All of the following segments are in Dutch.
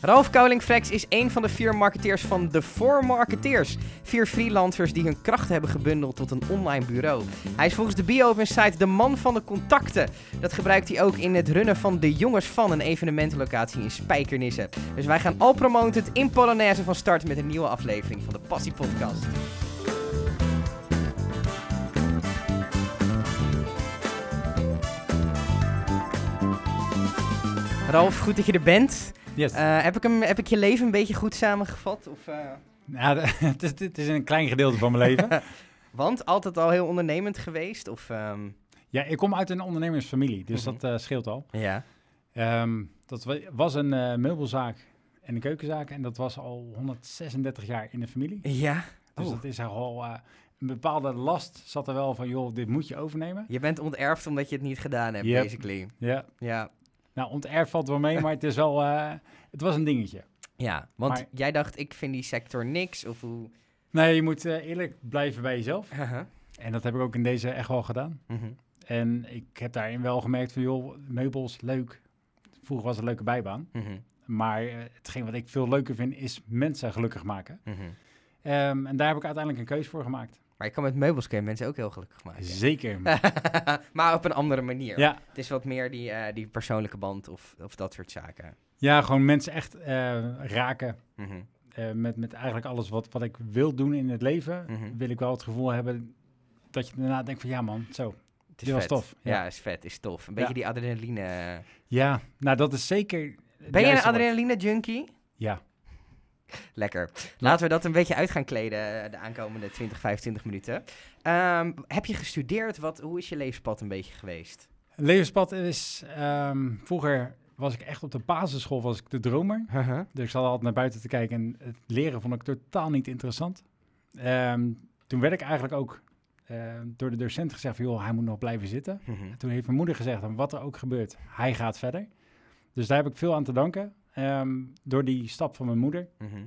Ralf Kouling-Flex is een van de vier marketeers van de Four Marketeers. Vier freelancers die hun krachten hebben gebundeld tot een online bureau. Hij is volgens de bio op site de man van de contacten. Dat gebruikt hij ook in het runnen van de Jongens van, een evenementenlocatie in Spijkenisse. Dus wij gaan al promoted in Polonaise van start met een nieuwe aflevering van de Passie Podcast. Ralf, goed dat je er bent. Yes. Eh, heb, ik hem, heb ik je leven een beetje goed samengevat? Of, eh, ja, de- het, is, het is een klein gedeelte van mijn leven. Want altijd al heel ondernemend geweest? Of, ehm, ja, ik kom uit een ondernemersfamilie, dus Mhm. dat eh, scheelt al. Ja. Ehm, dat wa- was een meubelzaak en een keukenzaak en dat was al 136 jaar in de familie. Ja. Dus Oh. dat is al een bepaalde last zat er wel van, joh, dit moet je overnemen. Je bent onterfd omdat je het niet gedaan hebt, Yep. basically. Ja, Ja. Nou, onterf valt wel mee, maar het is wel, eh, het was een dingetje. Ja, want Maar- jij dacht, ik vind die sector niks, of hoe... Nee, je moet eh, eerlijk blijven bij jezelf. Haha. En dat heb ik ook in deze echt wel gedaan. Mhm. En ik heb daarin wel gemerkt van, joh, meubels, leuk. Vroeger was het een leuke bijbaan. Mhm. Maar eh, hetgeen wat ik veel leuker vind, is mensen gelukkig maken. Mhm. Ehm, en daar heb ik uiteindelijk een keuze voor gemaakt. Maar je kan met meubels kun je mensen ook heel gelukkig maken. Zeker. maar op een andere manier. ja. Het is wat meer die, eh, die persoonlijke band of, of dat soort zaken. ja, gewoon mensen echt eh, raken. Mhm. eh, met, met eigenlijk alles wat, wat ik wil doen in het leven. Mhm. Wil ik wel het gevoel hebben dat je daarna denkt van ja man, zo. Het is Dit was vet. tof, ja. Ja, is vet, is tof. Een beetje Ja. die adrenaline. Ja, nou dat is zeker... Ben je een adrenaline junkie? Ja. Lekker. Laten we dat een beetje uit gaan kleden eh, de aankomende 20, 25 minuten. Ehm, heb je gestudeerd? Wat, hoe is je levenspad een beetje geweest? Levenspad is... ehm, vroeger was ik echt op de basisschool was ik de dromer. Dus ik zat altijd naar buiten te kijken en het leren vond ik totaal niet interessant. Ehm, toen werd ik eigenlijk ook door de docent gezegd van, joh, hij moet nog blijven zitten. Mhm. Toen heeft mijn moeder gezegd, wat er ook gebeurt, hij gaat verder. Dus daar heb ik veel aan te danken, ehm, door die stap van mijn moeder. Mhm.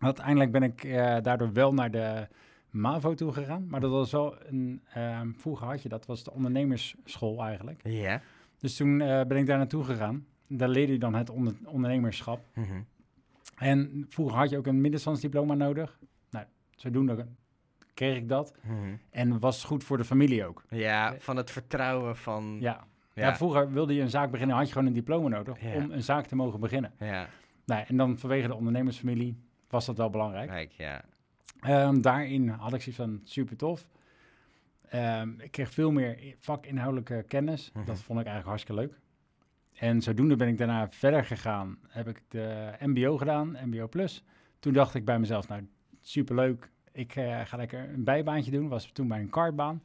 Uiteindelijk ben ik eh, daardoor wel naar de MAVO toe gegaan, maar dat was wel een, ehm, vroeger had je dat, was de ondernemersschool eigenlijk. Ja. Dus toen eh, ben ik daar naartoe gegaan. Daar leerde je dan het onder- ondernemerschap. Mhm. En vroeger had je ook een middenstandsdiploma nodig. Nou, zodoende kreeg ik dat. Mhm. En was goed voor de familie ook. Ja, van het vertrouwen van... Ja. Ja. Ja. vroeger wilde je een zaak beginnen, had je gewoon een diploma nodig Ja. om een zaak te mogen beginnen. Ja, Nou, en dan vanwege de ondernemersfamilie was dat wel belangrijk. kijk, ja. Ehm, daarin had ik zoiets van super tof. Ehm, ik kreeg veel meer vakinhoudelijke kennis. Mhm. Dat vond ik eigenlijk hartstikke leuk. En zodoende ben ik daarna verder gegaan. Heb ik de MBO gedaan, MBO Plus. Toen dacht ik bij mezelf, nou super leuk. Ik eh, ga lekker een bijbaantje doen. Was toen bij een kartbaan.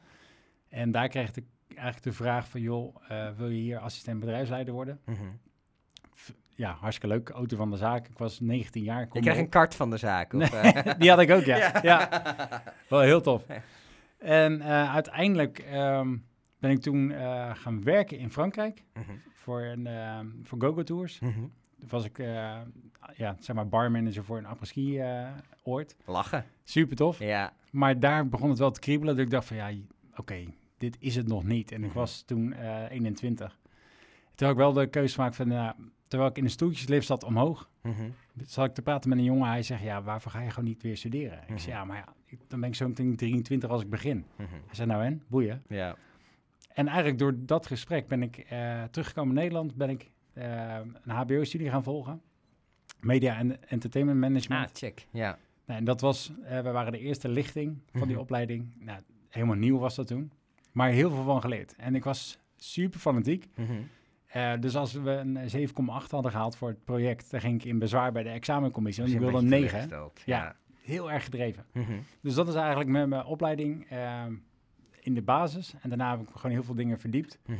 En daar kreeg ik eigenlijk de vraag van, joh, eh, wil je hier assistent bedrijfsleider worden? Mhm. Ja, hartstikke leuk. Auto van de zaak. Ik was 19 jaar. Krijgt op. een kart van de zaak. Of, Nee, eh? die had ik ook, ja. Ja. ja. Wel heel tof. En eh, uiteindelijk ehm, ben ik toen gaan werken in Frankrijk Mhm. voor, een, voor GoGo Tours. Toen was ik eh, ja, zeg maar barmanager voor een après-ski eh, oord. Lachen. Super tof. Ja. Maar daar begon het wel te kriebelen. Dat ik dacht van ja, oké, dit is het nog niet. En ik Mhm. was toen eh 21. Toen had ik wel de keuze gemaakt van, terwijl ik in de stoeltjeslift zat omhoog, Mhm. zat ik te praten met een jongen. Hij zegt, ja, waarvoor ga je gewoon niet weer studeren? Ik Mhm. zei, ja, maar ja, ik- dan ben ik zo meteen 23 als ik begin. Mhm. Hij zei, nou en, boeien. Ja. En eigenlijk door dat gesprek ben ik eh, teruggekomen in Nederland, ben ik eh, een hbo-studie gaan volgen. Media en Entertainment Management. Ah, check. Ja. Nou, en dat was, we waren de eerste lichting van die Mhm. opleiding. Nou, helemaal nieuw was dat toen. Maar heel veel van geleerd. En ik was super fanatiek. Mhm. Eh, dus als we een 7,8 hadden gehaald voor het project, dan ging ik in bezwaar bij de examencommissie. Want je wilde een een beetje 9. hè? teleurgesteld. Ja. Heel erg gedreven. Mhm. Dus dat is eigenlijk met mijn opleiding ehm, in de basis. En daarna heb ik gewoon heel veel dingen verdiept. Mhm.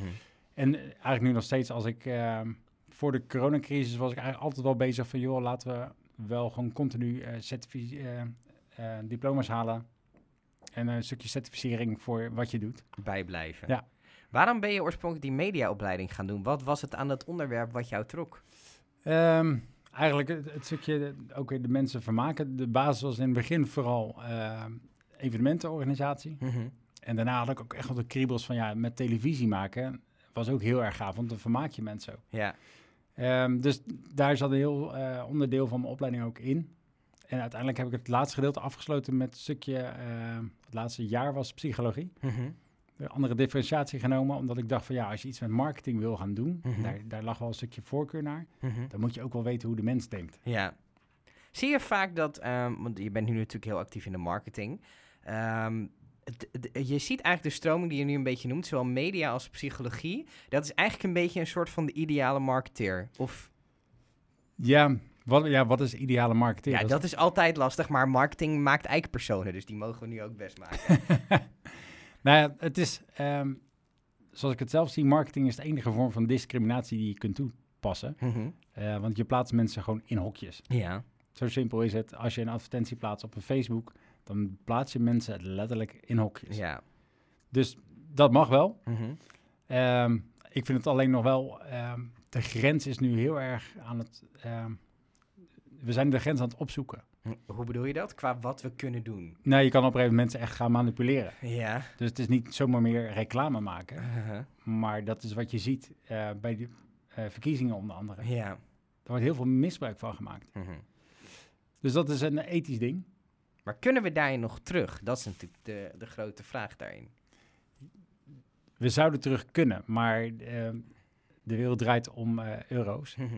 En eigenlijk nu nog steeds als ik... ehm, voor de coronacrisis was ik eigenlijk altijd wel bezig van... joh, laten we wel gewoon continu eh, certifi- eh, eh, diploma's halen. En een stukje certificering voor wat je doet. Bijblijven. Ja. Waarom ben je oorspronkelijk die mediaopleiding gaan doen? Wat was het aan dat onderwerp wat jou trok? Ehm, eigenlijk het, het stukje ook weer de mensen vermaken. De basis was in het begin vooral ehm, evenementenorganisatie. Mhm. En daarna had ik ook echt wel de kriebels van ja, met televisie maken was ook heel erg gaaf, want dan vermaak je mensen ook. Ja. Ehm, dus daar zat een heel eh, onderdeel van mijn opleiding ook in. En uiteindelijk heb ik het laatste gedeelte afgesloten met een stukje, het laatste jaar was psychologie. Mhm. Een andere differentiatie genomen, omdat ik dacht van ja, als je iets met marketing wil gaan doen, Mhm. daar, daar lag wel een stukje voorkeur naar, Mhm. dan moet je ook wel weten hoe de mens denkt. Ja. Zie je vaak dat, ehm, want je bent nu natuurlijk heel actief in de marketing. ehm, je ziet eigenlijk de stroming die je nu een beetje noemt, zowel media als psychologie. Dat is eigenlijk een beetje een soort van de ideale marketeer. Of Ja, wat, ja, wat is ideale marketing? ja, dat is altijd lastig, maar marketing maakt eikpersonen, dus die mogen we nu ook best maken. Nou ja, het is, ehm, zoals ik het zelf zie, marketing is de enige vorm van discriminatie die je kunt toepassen. Mhm. Eh, want je plaatst mensen gewoon in hokjes. Ja. Zo simpel is het. Als je een advertentie plaatst op een Facebook, dan plaats je mensen letterlijk in hokjes. Ja. Dus dat mag wel. Mhm. Ehm, ik vind het alleen nog wel, ehm, de grens is nu heel erg aan het, we zijn de grens aan het opzoeken. Hm, Hoe bedoel je dat? Qua wat we kunnen doen. Nou, je kan op een gegeven moment mensen echt gaan manipuleren. Ja. Dus het is niet zomaar meer reclame maken, Uh-huh. maar dat is wat je ziet eh, bij de eh, verkiezingen onder andere. Ja. Er wordt heel veel misbruik van gemaakt. Mhm. Dus dat is een ethisch ding. Maar kunnen we daarin nog terug? Dat is natuurlijk de, de grote vraag daarin. We zouden terug kunnen, maar ehm, de wereld draait om eh, euro's. Mhm.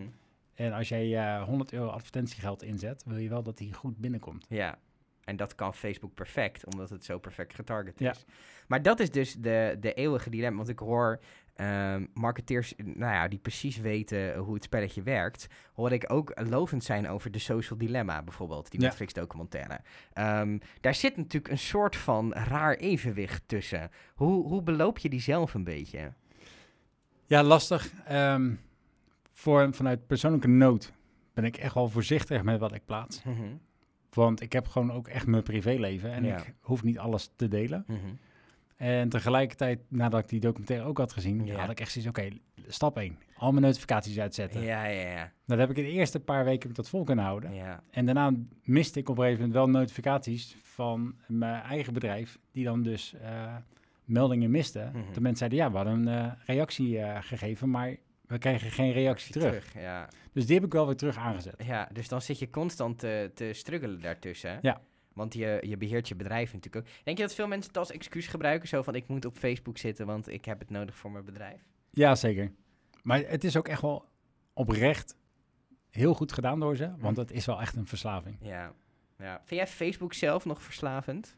En als jij eh 100 euro advertentiegeld inzet, wil je wel dat die goed binnenkomt. Ja, en dat kan Facebook perfect, omdat het zo perfect getarget Ja. is. Maar dat is dus de, de eeuwige dilemma. Want ik hoor ehm, marketeers, nou ja, die precies weten hoe het spelletje werkt, hoor ik ook lovend zijn over de social dilemma, bijvoorbeeld, die Ja. Netflix-documentaire. Ehm, daar zit natuurlijk een soort van raar evenwicht tussen. Hoe, hoe beloop je die zelf een beetje? Ja, lastig. Ehm, voor, vanuit persoonlijke nood ben ik echt wel voorzichtig met wat ik plaats. Mhm, Want ik heb gewoon ook echt mijn privéleven en Ja. ik hoef niet alles te delen. mhm. En tegelijkertijd, nadat ik die documentaire ook had gezien, Ja. had ik echt zoiets, oké, stap 1. Al mijn notificaties uitzetten. Ja, ja, ja. Dat heb ik in de eerste paar weken dat vol kunnen houden. ja. En daarna miste ik op een gegeven moment wel notificaties van mijn eigen bedrijf, die dan dus eh, meldingen misten. Mhm. De mensen zeiden, ja, we hadden een eh, reactie eh, gegeven, maar we kregen geen reactie terug. ja. Dus die heb ik wel weer terug aangezet. Ja, dus dan zit je constant te, te struggelen daartussen. Ja. Want je, je beheert je bedrijf natuurlijk ook. Denk je dat veel mensen het als excuus gebruiken? Zo van, ik moet op Facebook zitten, want ik heb het nodig voor mijn bedrijf. Ja, zeker. Maar het is ook echt wel oprecht heel goed gedaan door ze, want Mhm. het is wel echt een verslaving. Ja. ja. Vind jij Facebook zelf nog verslavend?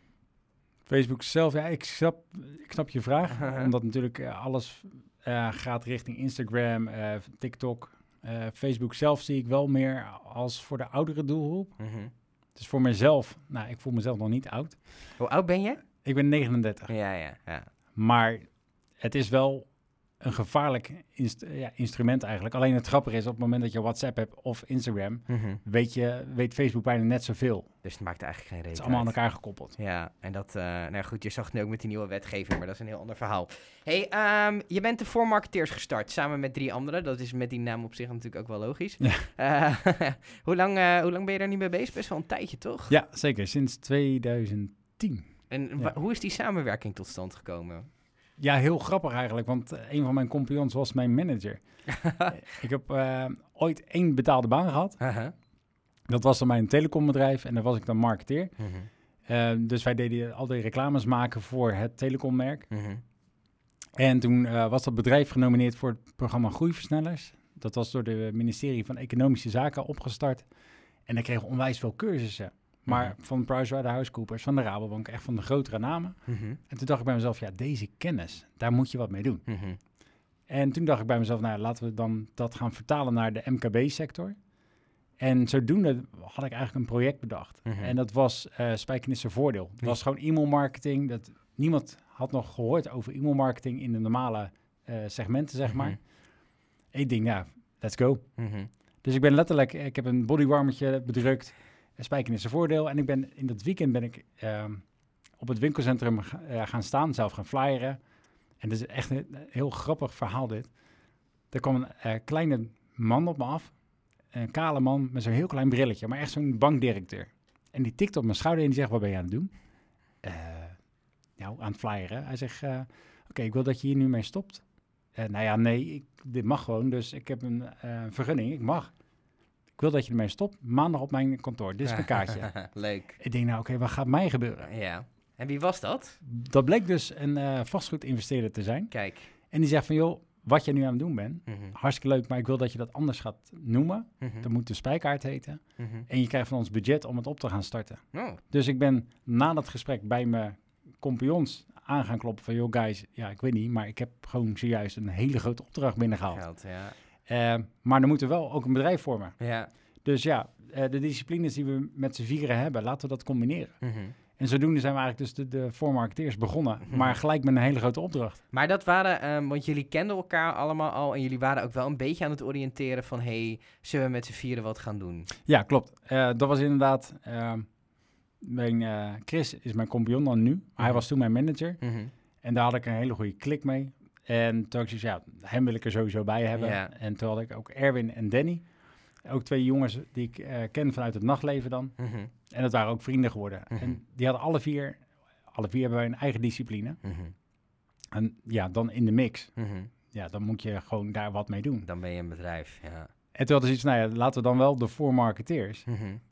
Facebook zelf, ja, ik snap, ik snap je vraag. omdat natuurlijk eh, alles eh, gaat richting Instagram, eh, TikTok. Eh, Facebook zelf zie ik wel meer als voor de oudere doelgroep. Mhm. Dus voor mezelf, nou, ik voel mezelf nog niet oud. Hoe oud ben je? Ik ben 39. Ja, ja, ja. Maar het is wel een gevaarlijk inst- ja, instrument eigenlijk. Alleen het grappige is, op het moment dat je WhatsApp hebt of Instagram, Mhm. weet, je, weet Facebook bijna net zoveel. Dus het maakt eigenlijk geen Het reden is allemaal aan elkaar gekoppeld. Ja, en dat, eh, nou goed, je zag het nu ook met die nieuwe wetgeving, maar dat is een heel ander verhaal. hey, ehm, je bent de voor marketeers gestart, samen met drie anderen. Dat is met die naam op zich natuurlijk ook wel logisch. Ja. Eh, hoe, lang, eh, hoe lang ben je daar nu mee bezig? Best wel een tijdje, toch? Ja, zeker. Sinds 2010. En Ja. hoe is die samenwerking tot stand gekomen? Ja, heel grappig eigenlijk, want eh, een van mijn compagnons was mijn manager. ik heb eh, ooit één betaalde baan gehad. Haha. Dat was dan mijn telecombedrijf en daar was ik dan marketeer. Mhm, Eh, dus wij deden al die reclames maken voor het telecommerk. mhm. En toen was dat bedrijf genomineerd voor het programma Groeiversnellers. Dat was door het ministerie van Economische Zaken opgestart. En ik kreeg onwijs veel cursussen. Maar Mhm. van PricewaterhouseCoopers, van de Rabobank, echt van de grotere namen. Mhm, En toen dacht ik bij mezelf, ja, deze kennis, daar moet je wat mee doen. mhm. En toen dacht ik bij mezelf, nou laten we dan dat gaan vertalen naar de MKB-sector. En zodoende had ik eigenlijk een project bedacht. Mhm. En dat was eh Spijkenissen Voordeel. Het Ja. was gewoon e-mailmarketing. Dat, niemand had nog gehoord over e-mailmarketing in de normale eh, segmenten, zeg maar. Ik denk, nou, let's go. Dus ik ben letterlijk, ik heb een bodywarmertje bedrukt, een Spijkenissen Voordeel. En ik ben in dat weekend ben ik ehm, op het winkelcentrum eh, gaan staan, zelf gaan flyeren. En dat is echt een heel grappig verhaal dit. Er kwam een eh, kleine man op me af. Een kale man met zo'n heel klein brilletje, maar echt zo'n bankdirecteur. En die tikt op mijn schouder en die zegt, wat ben je aan het doen? Eh, nou, aan het flyeren. Hij zegt, oké, ik wil dat je hier nu mee stopt. Eh, nou ja, nee, ik, dit mag gewoon. Dus ik heb een vergunning, ik mag. Ik wil dat je ermee stopt. Maandag op mijn kantoor. Dit is mijn kaartje. Leuk. ik denk, nou oké, wat gaat mij gebeuren? Ja. En wie was dat? Dat bleek dus een eh vastgoedinvesteerder te zijn. Kijk. En die zegt van, joh, wat je nu aan het doen bent, Mhm. hartstikke leuk, maar ik wil dat je dat anders gaat noemen. Mhm. Dat moet de spijkaart heten. Mhm. En je krijgt van ons budget om het op te gaan starten. Oh. Dus ik ben na dat gesprek bij mijn compagnons aan gaan kloppen van... joh guys, ja, ik weet niet, maar ik heb gewoon zojuist een hele grote opdracht binnengehaald. Geld, ja. Eh, maar dan moeten we wel ook een bedrijf vormen. Ja. Dus ja, eh, de disciplines die we met z'n vieren hebben, laten we dat combineren. Mhm. En zodoende zijn we eigenlijk dus de, de voormarketeers begonnen. Mhm. Maar gelijk met een hele grote opdracht. Maar dat waren, ehm, want jullie kenden elkaar allemaal al en jullie waren ook wel een beetje aan het oriënteren van, hey, zullen we met z'n vieren wat gaan doen? Ja, klopt. Eh, dat was inderdaad... eh, mijn, Chris is mijn compagnon dan nu. Maar hij Mhm. was toen mijn manager. Mhm. En daar had ik een hele goede klik mee. En toen had ik zoiets, ja, hem wil ik er sowieso bij hebben. Ja. En toen had ik ook Erwin en Danny. Ook twee jongens die ik eh, ken vanuit het nachtleven dan. Mhm. En dat waren ook vrienden geworden. Mhm. En die hadden alle vier, alle vier hebben wij een eigen discipline. Mhm. En ja, dan in de mix. Ja, dan moet je gewoon daar wat mee doen. Dan ben je een bedrijf, ja. En toen hadden ze iets, nou ja, laten we dan wel de voormarketeers.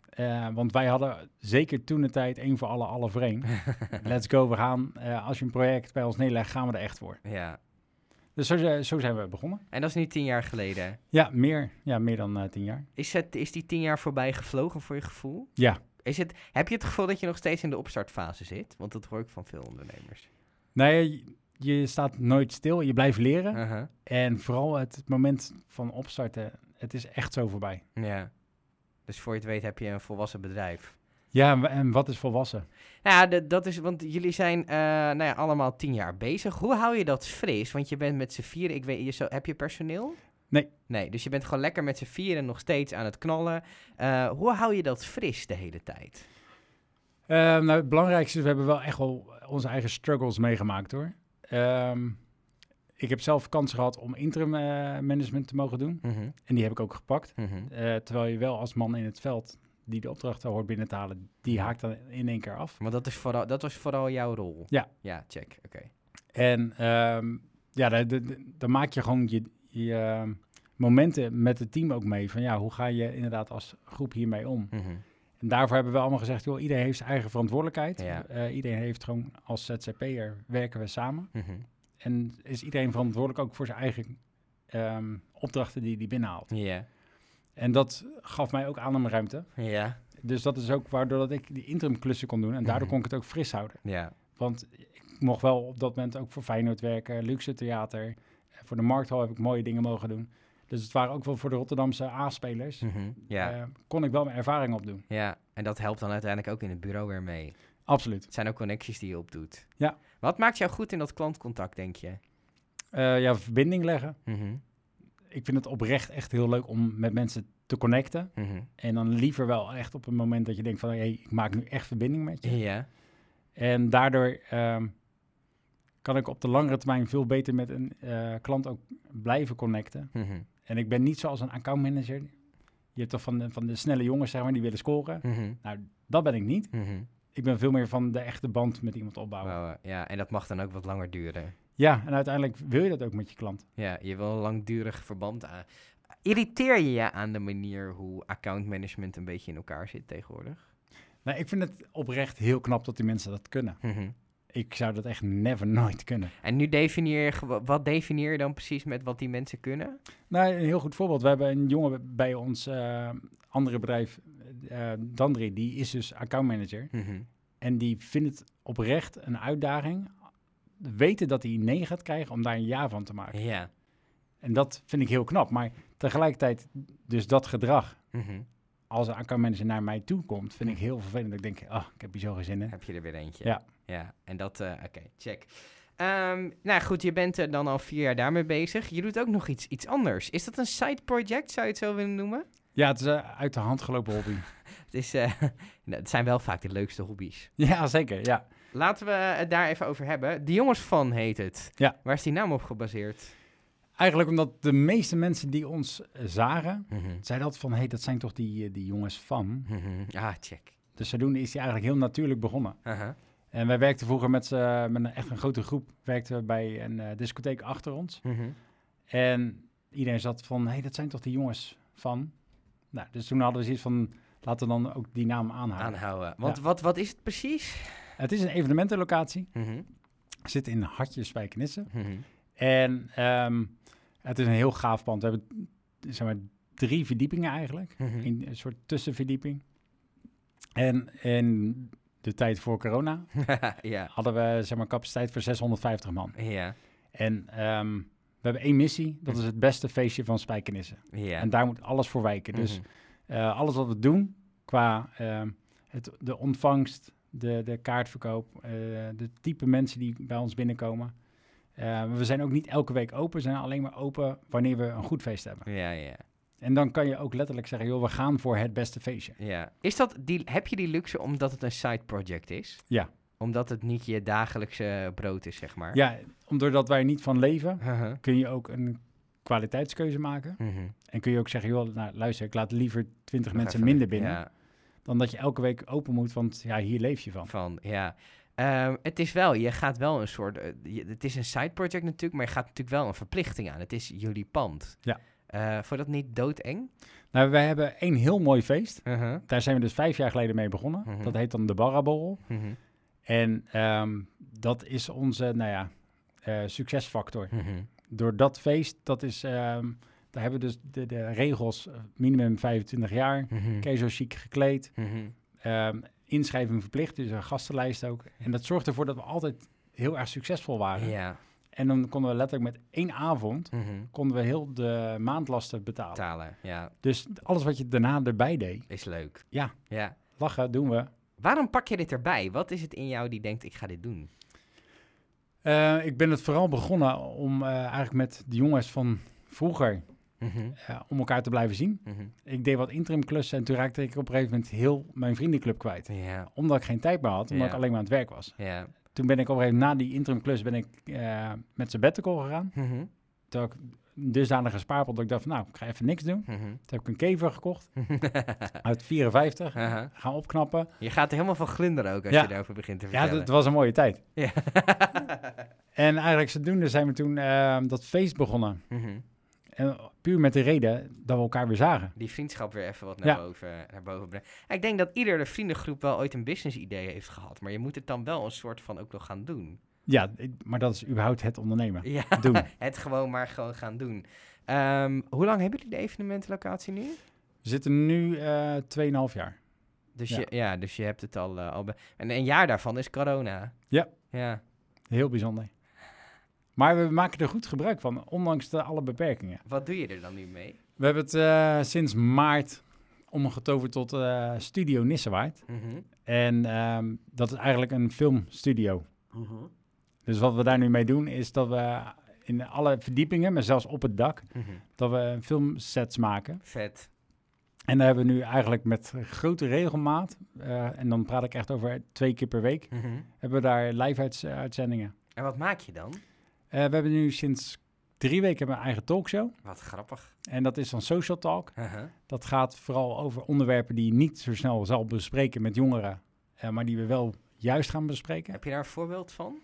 Eh, want wij hadden zeker toen de tijd één voor alle, alle één. Let's go, we gaan. eh, als je een project bij ons neerlegt, gaan we er echt voor. ja. Dus zo, zi- zo zijn we begonnen. En dat is nu tien jaar geleden. Ja, meer, ja, meer dan eh, tien jaar. Is, het, is die tien jaar voorbij gevlogen voor je gevoel? Ja. Is het, heb je het gevoel dat je nog steeds in de opstartfase zit? Want dat hoor ik van veel ondernemers. Nee, je, je staat nooit stil, je blijft leren. Uh-huh. En vooral het moment van opstarten, het is echt zo voorbij. Ja. Dus voor je het weet heb je een volwassen bedrijf. Ja, en wa- en wat is volwassen? Nou ja, dat is, want jullie zijn eh, nou ja, allemaal tien jaar bezig. Hoe hou je dat fris? Want je bent met z'n vieren, ik weet, je zo, heb je personeel? Nee. Nee, dus je bent gewoon lekker met z'n vieren nog steeds aan het knallen. Eh, hoe hou je dat fris de hele tijd? Eh, nou, het belangrijkste is, we hebben wel echt wel onze eigen struggles meegemaakt hoor. Ehm, ik heb zelf kans gehad om interim eh, management te mogen doen. Mhm, En die heb ik ook gepakt. mhm. Terwijl je wel als man in het veld die de opdrachten hoort binnen te halen, die haakt dan in één keer af. Want dat, is vooral, dat was vooral jouw rol? Ja. Ja, check. Oké. En ehm, ja, dan maak je gewoon je, je ehm, momenten met het team ook mee. Van ja, hoe ga je inderdaad als groep hiermee om? Mhm. En daarvoor hebben we allemaal gezegd, joh, iedereen heeft zijn eigen verantwoordelijkheid. Ja. Eh, iedereen heeft gewoon, als ZZP'er werken we samen. Mhm. En is iedereen verantwoordelijk ook voor zijn eigen ehm, opdrachten die hij binnenhaalt. Ja. En dat gaf mij ook ademruimte. Ja. Dus dat is ook waardoor dat ik die interim klussen kon doen. En daardoor Mhm. kon ik het ook fris houden. Ja. Want ik mocht wel op dat moment ook voor Feyenoord werken, Luxe Theater. Voor de Markthal heb ik mooie dingen mogen doen. Dus het waren ook wel voor de Rotterdamse A-spelers. Mhm. Ja. eh, kon ik wel mijn ervaring opdoen. ja. En dat helpt dan uiteindelijk ook in het bureau weer mee. Absoluut. Het zijn ook connecties die je opdoet. Ja. Wat maakt jou goed in dat klantcontact, denk je? Eh, ja, verbinding leggen. Mhm. Ik vind het oprecht echt heel leuk om met mensen te connecten. Mhm. En dan liever wel echt op een moment dat je denkt van... hey, ik maak nu echt verbinding met je. Ja. En daardoor ehm, kan ik op de langere termijn veel beter met een eh, klant ook blijven connecten. Mhm. En ik ben niet zoals een accountmanager. Je hebt toch van de, van de snelle jongens, zeg maar, die willen scoren. Mhm. Nou, dat ben ik niet. Ik ben veel meer van de echte band met iemand opbouwen. Ja, en dat mag dan ook wat langer duren. Ja, en uiteindelijk wil je dat ook met je klant. Ja, je wil een langdurig verband aan. Irriteer je je aan de manier hoe accountmanagement een beetje in elkaar zit tegenwoordig? Nou, ik vind het oprecht heel knap dat die mensen dat kunnen. Mhm. Ik zou dat echt never nooit kunnen. En nu definieer je, wat definieer je dan precies met wat die mensen kunnen? Nou, een heel goed voorbeeld. We hebben een jongen bij ons eh, andere bedrijf, eh Dandri, die is dus accountmanager. Mhm. En die vindt het oprecht een uitdaging. Weten dat hij nee gaat krijgen om daar een ja van te maken. Ja. En dat vind ik heel knap. Maar tegelijkertijd, dus dat gedrag, Mhm. als een accountmanager naar mij toe komt, vind ik heel vervelend. Ik denk, ah, ik heb hier zo geen zin in. Heb je er weer eentje? Ja. Ja, en dat, eh, oké, check. Ehm, nou goed, je bent er dan al vier jaar daarmee bezig. Je doet ook nog iets, iets anders. Is dat een side project, zou je het zo willen noemen? Ja, het is een uit de hand gelopen hobby. Het, is, eh, het zijn wel vaak de leukste hobby's. ja, zeker. Ja. Laten we het daar even over hebben. De Jongens van heet het. Ja. Waar is die naam op gebaseerd? Eigenlijk omdat de meeste mensen die ons eh, zagen, Mhm. zeiden altijd van, hé, hey, dat zijn toch die, eh, die jongens van. Mhm. Ah, check. Dus zodoende is die eigenlijk heel natuurlijk begonnen. En wij werkten vroeger met, met een echt een grote groep, werkten we bij een eh, discotheek achter ons. Mhm. En iedereen zat van, hé, hey, dat zijn toch die jongens van... Nou, dus toen hadden we zoiets van, laten we dan ook die naam aanhouden. Aanhouden. Want Ja. wat, wat is het precies? Het is een evenementenlocatie, Mhm, zit in Hartje Spijkenisse. mhm. En ehm, het is een heel gaaf pand. We hebben zeg maar, drie verdiepingen eigenlijk. Mhm. Een, een soort tussenverdieping. En in de tijd voor corona ja, hadden we zeg maar, capaciteit voor 650 man. ja, En ehm, we hebben één missie. Dat is het beste feestje van Spijkenisse. ja. En daar moet alles voor wijken. Dus Mhm. eh, alles wat we doen qua ehm, het, de ontvangst, de, de kaartverkoop, eh, de type mensen die bij ons binnenkomen. Eh, we zijn ook niet elke week open, we zijn alleen maar open wanneer we een goed feest hebben. Ja, ja, En dan kan je ook letterlijk zeggen, joh, we gaan voor het beste feestje. ja. Is dat die, heb je die luxe omdat het een side project is? Ja. Omdat het niet je dagelijkse brood is, zeg maar? Ja, omdat wij niet van leven, Mhm, kun je ook een kwaliteitskeuze maken. mhm. En kun je ook zeggen, joh, nou, luister, ik laat liever 20 Nog mensen minder binnen, Ja, dan dat je elke week open moet, want ja, hier leef je van. van, ja. Ehm, het is wel, je gaat wel een soort, eh, je- het is een side project natuurlijk, maar je gaat natuurlijk wel een verplichting aan. Het is jullie pand. Ja. Vond je dat niet doodeng? Nou, wij hebben één heel mooi feest. Mhm, Daar zijn we dus vijf jaar geleden mee begonnen. Mhm. Dat heet dan de Barraborrel. mhm, En ehm, dat is onze, nou ja, eh, succesfactor. mhm. Door dat feest, dat is, ehm, daar hebben dus de, de regels, eh, minimum 25 jaar, zo chic gekleed, mhm. ehm, inschrijving verplicht, dus een gastenlijst ook. En dat zorgt ervoor dat we altijd heel erg succesvol waren. Ja. En dan konden we letterlijk met één avond, mhm. konden we heel de maandlasten betalen. Betalen, ja, Dus alles wat je daarna erbij deed, is leuk. Ja. Ja. lachen doen we. Waarom pak je dit erbij? Wat is het in jou die denkt, ik ga dit doen? Eh, ik ben het vooral begonnen om eh, eigenlijk met de jongens van vroeger Mhm, om elkaar te blijven zien. mhm. Ik deed wat interim klussen en toen raakte ik op een gegeven moment heel mijn vriendenclub kwijt. Ja, Omdat ik geen tijd meer had, omdat Ja. ik alleen maar aan het werk was. ja. Toen ben ik op een gegeven moment na die interim klus ben ik eh, met sabbatical gegaan. Mhm, Toen had ik een dusdanige spaarpot dat ik dacht van nou, ik ga even niks doen. mhm. Toen heb ik een kever gekocht uit 54. Aha. Gaan opknappen. Je gaat er helemaal van glunderen ook als Ja. je daarover begint te Ja, vertellen. dat was een mooie tijd. Ja. En eigenlijk zodoende zijn we toen eh, dat feest begonnen. Mhm. En puur met de reden dat we elkaar weer zagen. Die vriendschap weer even wat naar, Ja. boven, naar boven brengen. Ik denk dat iedere vriendengroep wel ooit een business idee heeft gehad. Maar je moet het dan wel een soort van ook nog gaan doen. Ja, maar dat is überhaupt het ondernemen. Ja, Doen. het gewoon maar gewoon gaan doen. Ehm, hoe lang hebben jullie de evenementenlocatie nu? We zitten nu eh 2,5 jaar. Dus, Ja. Je, ja, dus je hebt het al... eh, al en een jaar daarvan is corona. Ja. Ja. Heel bijzonder. Maar we maken er goed gebruik van, ondanks de alle beperkingen. Wat doe je er dan nu mee? We hebben het eh, sinds maart omgetoverd tot eh, Studio Nissewaard. Mhm. En ehm, dat is eigenlijk een filmstudio. Mhm. Dus wat we daar nu mee doen, is dat we in alle verdiepingen, maar zelfs op het dak, Mhm. dat we filmsets maken. Vet. En daar hebben we nu eigenlijk met grote regelmaat, eh, en dan praat ik echt over twee keer per week, hebben we daar live uitzendingen. En wat maak je dan? Eh, we hebben nu sinds drie weken een eigen talkshow. Wat grappig. En dat is dan Social Talk. Uh-huh. Dat gaat vooral over onderwerpen die je niet zo snel zal bespreken met jongeren, eh, maar die we wel juist gaan bespreken. Heb je daar een voorbeeld van?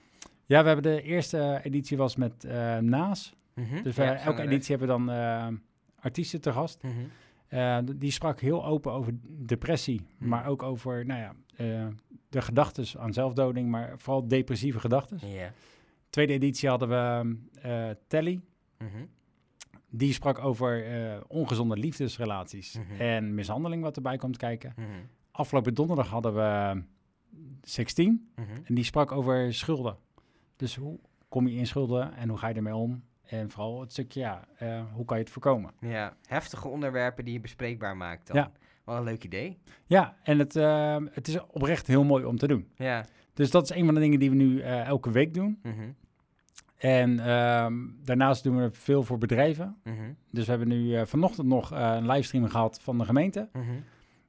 Ja, we hebben de eerste editie was met eh, Naas. Mhm. Dus Ja, elke editie hebben we dan artiesten te gast. D- die sprak heel open over depressie, Hmm. maar ook over nou ja, de gedachten aan zelfdoding, maar vooral depressieve gedachten. Ja. Tweede editie hadden we eh Telly. Mhm. Die sprak over eh, ongezonde liefdesrelaties Mhm. en mishandeling wat erbij komt kijken. Mhm. Afgelopen donderdag hadden we 16 Mhm. en die sprak over schulden. Dus hoe kom je in schulden en hoe ga je ermee om? En vooral het stukje, ja, eh, hoe kan je het voorkomen? Ja, heftige onderwerpen die je bespreekbaar maakt dan. Ja. Wat een leuk idee. Ja, en het, eh, het is oprecht heel mooi om te doen. Ja. Dus dat is een van de dingen die we nu elke week doen. En ehm, daarnaast doen we veel voor bedrijven. Mhm. Dus we hebben nu eh, vanochtend nog eh, een livestream gehad van de gemeente. Mhm.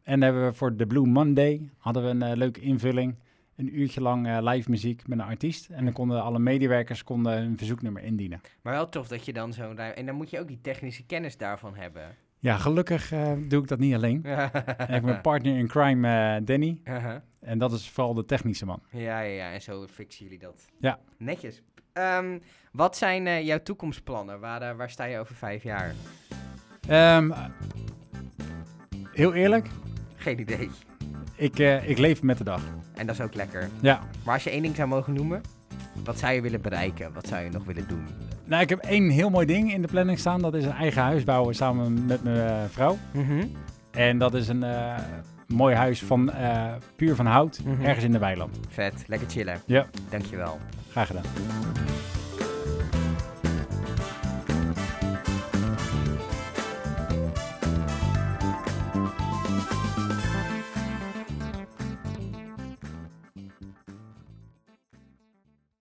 En dan hebben we voor de Blue Monday hadden we een eh, leuke invulling. Een uurtje lang live muziek met een artiest. En dan konden alle medewerkers konden een verzoeknummer indienen. Maar wel tof dat je dan ruim- En dan moet je ook die technische kennis daarvan hebben. Ja, gelukkig doe ik dat niet alleen. Ik heb mijn partner in crime, Danny. Uh-huh. En dat is vooral de technische man. ja, ja, ja. En zo fixen jullie dat. Ja. Netjes. Ehm, wat zijn eh, jouw toekomstplannen? Waar, eh, waar sta je over vijf jaar? Ehm, heel eerlijk, Geen idee. ik, eh, ik leef met de dag. En dat is ook lekker. Ja. Maar als je één ding zou mogen noemen, wat zou je willen bereiken? Wat zou je nog willen doen? Nou, ik heb één heel mooi ding in de planning staan. Dat is een eigen huis bouwen samen met mijn vrouw. Mhm. En dat is een mooi huis van eh, puur van hout, Mhm. ergens in de weiland. Vet, lekker chillen. Ja. Dankjewel. Graag gedaan.